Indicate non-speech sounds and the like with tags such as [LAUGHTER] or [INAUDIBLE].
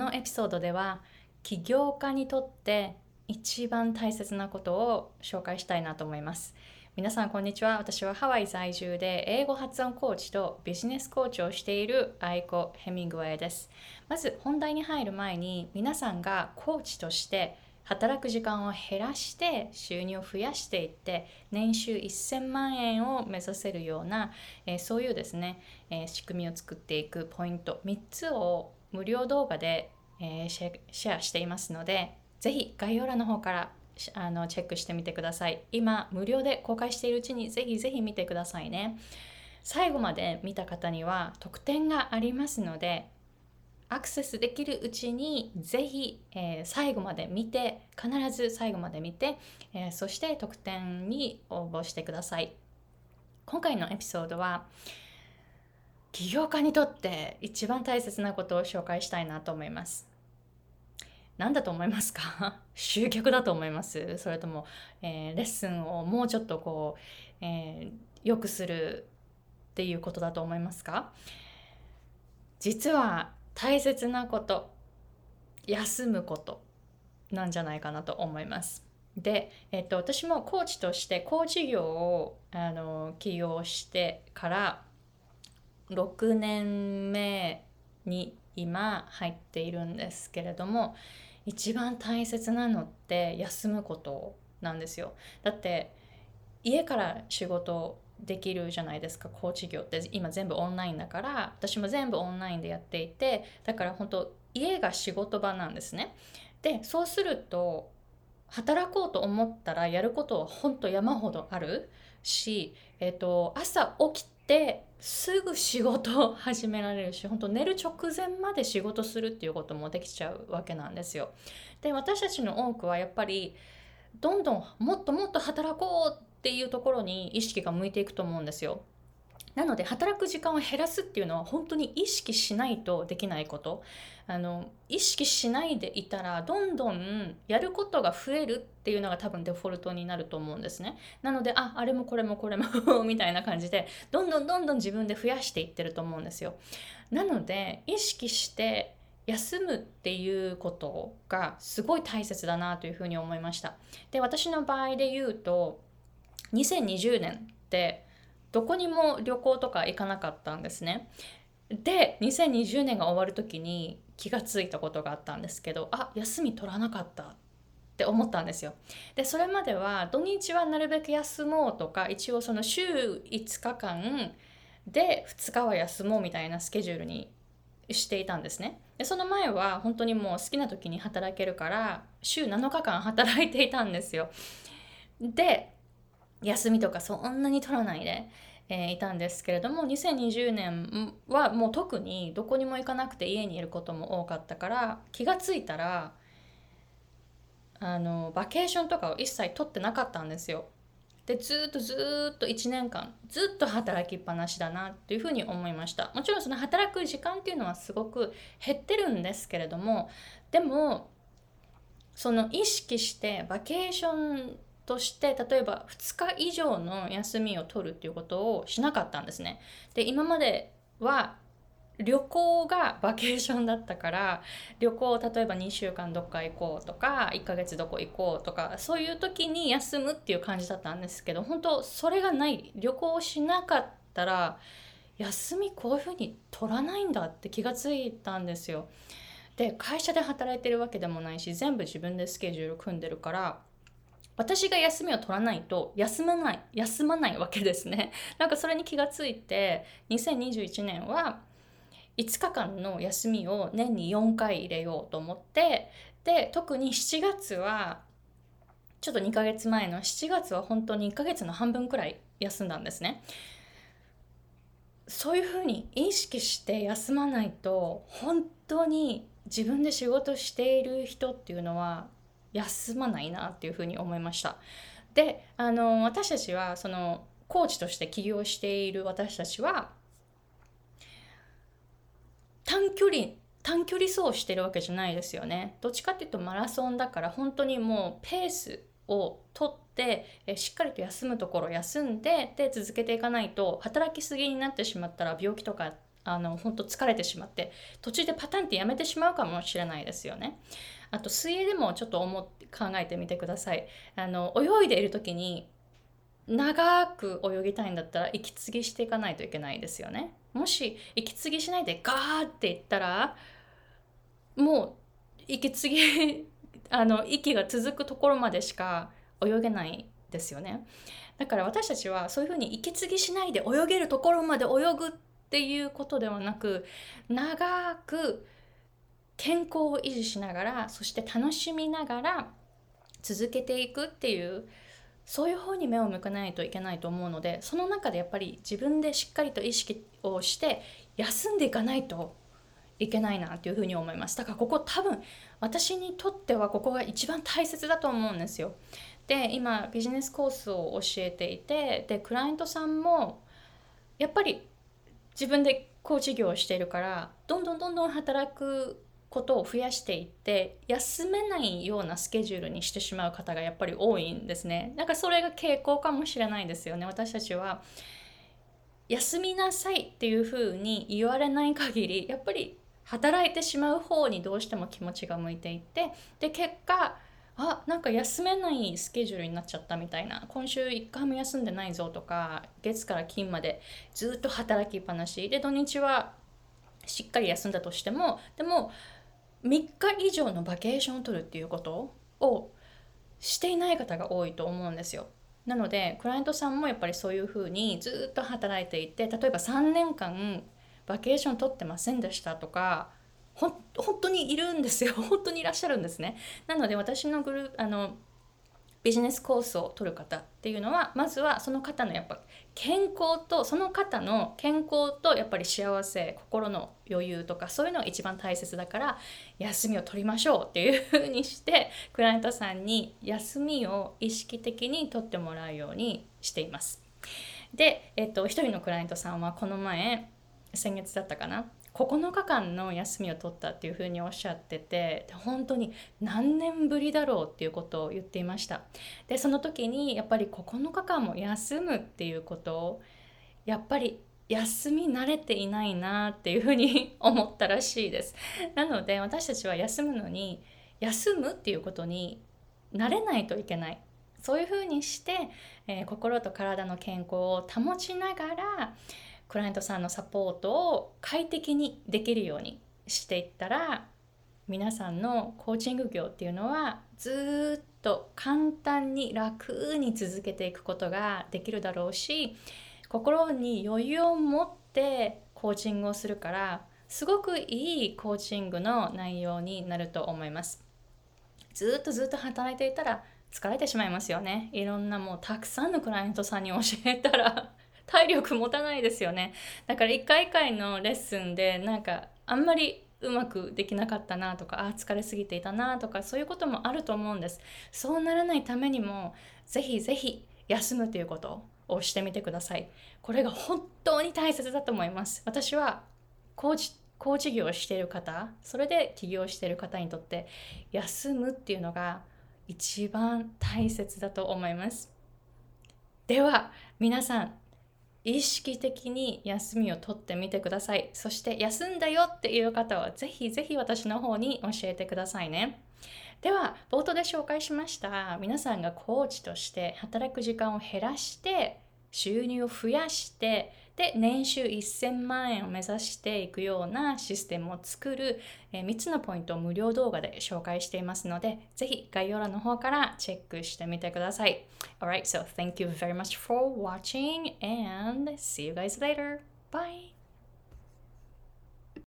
このエピソードでは起業家にとって一番大切なことを紹介したいなと思います。皆さんこんにちは。私はハワイ在住で英語発音コーチとビジネスコーチをしているアイコ・ヘミングウェイです。まず本題に入る前に皆さんがコーチとして働く時間を減らして収入を増やしていって年収1000万円を目指せるような、えー、そういうですね、えー、仕組みを作っていくポイント3つを無料動画で、えー、シェアしていますので、ぜひ概要欄の方からあのチェックしてみてください。今、無料で公開しているうちにぜひぜひ見てくださいね。最後まで見た方には特典がありますので、アクセスできるうちにぜひ、えー、最後まで見て、必ず最後まで見て、えー、そして特典に応募してください。今回のエピソードは、起業家にとって一番大切なことを紹介したいなと思います。何だと思いますか？[LAUGHS] 集客だと思います？それとも、えー、レッスンをもうちょっとこう、えー、良くするっていうことだと思いますか？実は大切なこと休むことなんじゃないかなと思います。で、えっと、私もコーチとしてコーチ業をあの起業してから6年目に今入っているんですけれども一番大切なのって休むことなんですよ。だって家から仕事できるじゃないですか。コーチ業って今全部オンラインだから私も全部オンラインでやっていてだから本当家が仕事場なんですね。でそうすると働こうと思ったらやることは本当山ほどあるし、えーと、朝起きてすぐ仕事を始められるし本当寝る直前まで仕事するっていうこともできちゃうわけなんですよ。で私たちの多くはやっぱりどんどんもっともっと働こうっていうところに意識が向いていくと思うんですよ。なので働く時間を減らすっていうのは本当に意識しないとできないこと。あの意識しないでいたらどんどんやることが増えるっていうのが多分デフォルトになると思うんですね。なのでああれもこれもこれも [LAUGHS] みたいな感じでどんどんどんどん自分で増やしていってると思うんですよ。なので意識して休むっていうことがすごい大切だなというふうに思いました。で私の場合で言うと2020年ってどこにも旅行とか行かなかったんですね。で2020年が終わる時に気がついたことがあったんですけどあ休み取らなかったって思ったんですよ。でそれまでは土日はなるべく休もうとか一応その週5日間で2日は休もうみたいなスケジュールにしていたんですね。でその前は本当にもう好きな時に働けるから週7日間働いていたんですよ。で休みとかそんなに取らないで、えー、いたんですけれども2020年はもう特にどこにも行かなくて家にいることも多かったから気がついたらあのバケーションとかを一切取ってなかったんですよ。でずっとずっと1年間ずっと働きっぱなしだなっていうふうに思いましたもちろんその働く時間っていうのはすごく減ってるんですけれどもでもその意識してバケーションとして例えば2日以上の休みを取るっていうことをしなかったんですね。で今までは旅行が [LAUGHS] バケーションだったから旅行例えば2週間どっか行こうとか1ヶ月どこ行こうとかそういう時に休むっていう感じだったんですけど本当それがない旅行しなかったら休みこういうふうに取らないんだって気がついたんですよ。で会社で働いてるわけでもないし全部自分でスケジュール組んでるから私が休みを取らないと休まない休まないわけですね。[LAUGHS] なんかそれに気がついて2021年は5日間の休みを年に4回入れようと思ってで特に7月はちょっと2ヶ月前の7月は本当に1ヶ月の半分くらい休んだんですね。そういうふうに意識して休まないと本当に自分で仕事している人っていうのは休まないなっていうふうに思いました。であの私たちはそのコーチとして起業している私たちは短距離短距離走してるわけじゃないですよね。どっちかっていうとマラソンだから本当にもうペースをとってえしっかりと休むところ休んでで続けていかないと働きすぎになってしまったら病気とかあの本当疲れてしまって途中でパタンってやめてしまうかもしれないですよね。あと水泳でもちょっと思って考えてみてください。あの泳いでいる時に長く泳ぎたいんだったら息継ぎしていかないといけないですよね。もし息継ぎしないでガーっていったらもう息継ぎ [LAUGHS] あの息が続くところまでしか泳げないですよね。だから私たちはそういうふうに息継ぎしないで泳げるところまで泳ぐっていうことではなく長く健康を維持しながらそして楽しみながら続けていくっていうそういう方に目を向かないといけないと思うのでその中でやっぱり自分でしっかりと意識をして休んでいかないといけないなというふうに思います。だからここ多分私にとってはここが一番大切だと思うんですよ。で今ビジネスコースを教えていてでクライアントさんもやっぱり自分でコーチ業をしているからどんどんどんどん働くことを増やしていって休めないようなスケジュールにしてしまう方がやっぱり多いんですね。なんかそれが傾向かもしれないですよね私たちは。休みなさいっていうふうに言われない限りやっぱり働いてしまう方にどうしても気持ちが向いていてで結果あなんか休めないスケジュールになっちゃったみたいな今週1回も休んでないぞとか月から金までずっと働きっぱなしで土日はしっかり休んだとしてもでも3日以上のバケーションを取るっていうことをしていない方が多いと思うんですよ。なのでクライアントさんもやっぱりそういうふうにずっと働いていて例えば3年間バケーション取ってませんでしたとかほ本当にいるんですよ [LAUGHS] 本当にいらっしゃるんですねなので私のグルあのビジネスコースを取る方っていうのはまずはその方のやっぱ健康とその方の健康とやっぱり幸せ心の余裕とかそういうのが一番大切だから休みを取りましょうっていうふうにしてクライアントさんに休みを意識的に取ってもらうようにしています。で、えっと、一人のクライアントさんはこの前先月だったかな9日間の休みを取ったっていうふうにおっしゃってて本当に何年ぶりだろうっていうことを言っていました。でその時にやっぱり9日間も休むっていうことをやっぱり休み慣れていないなっていうふうに思ったらしいです。なので私たちは休むのに休むっていうことに慣れないといけない。そういうふうにして、えー、心と体の健康を保ちながらクライアントさんのサポートを快適にできるようにしていったら皆さんのコーチング業っていうのはずっと簡単に楽に続けていくことができるだろうし心に余裕を持ってコーチングをするからすごくいいコーチングの内容になると思います。ずっとずっと働いていたら疲れてしまいますよね。いろんなもうたくさんのクライアントさんに教えたら体力持たないですよね。だから一回一回のレッスンでなんかあんまりうまくできなかったなとかあ疲れすぎていたなとかそういうこともあると思うんです。そうならないためにもぜひぜひ休むということをしてみてください。これが本当に大切だと思います。私はコーチコーチ業をしている方それで起業している方にとって休むっていうのが一番大切だと思います。では皆さん意識的に休みを取ってみてください。そして休んだよっていう方はぜひぜひ私の方に教えてくださいね。では冒頭で紹介しました皆さんがコーチとして働く時間を減らして収入を増やしてで年収1000万円を目指していくようなシステムを作る、え3つのポイントを無料動画で紹介していますのでぜひ概要欄の方からチェックしてみてください Alright, so thank you very much for watching and see you guys later. Bye!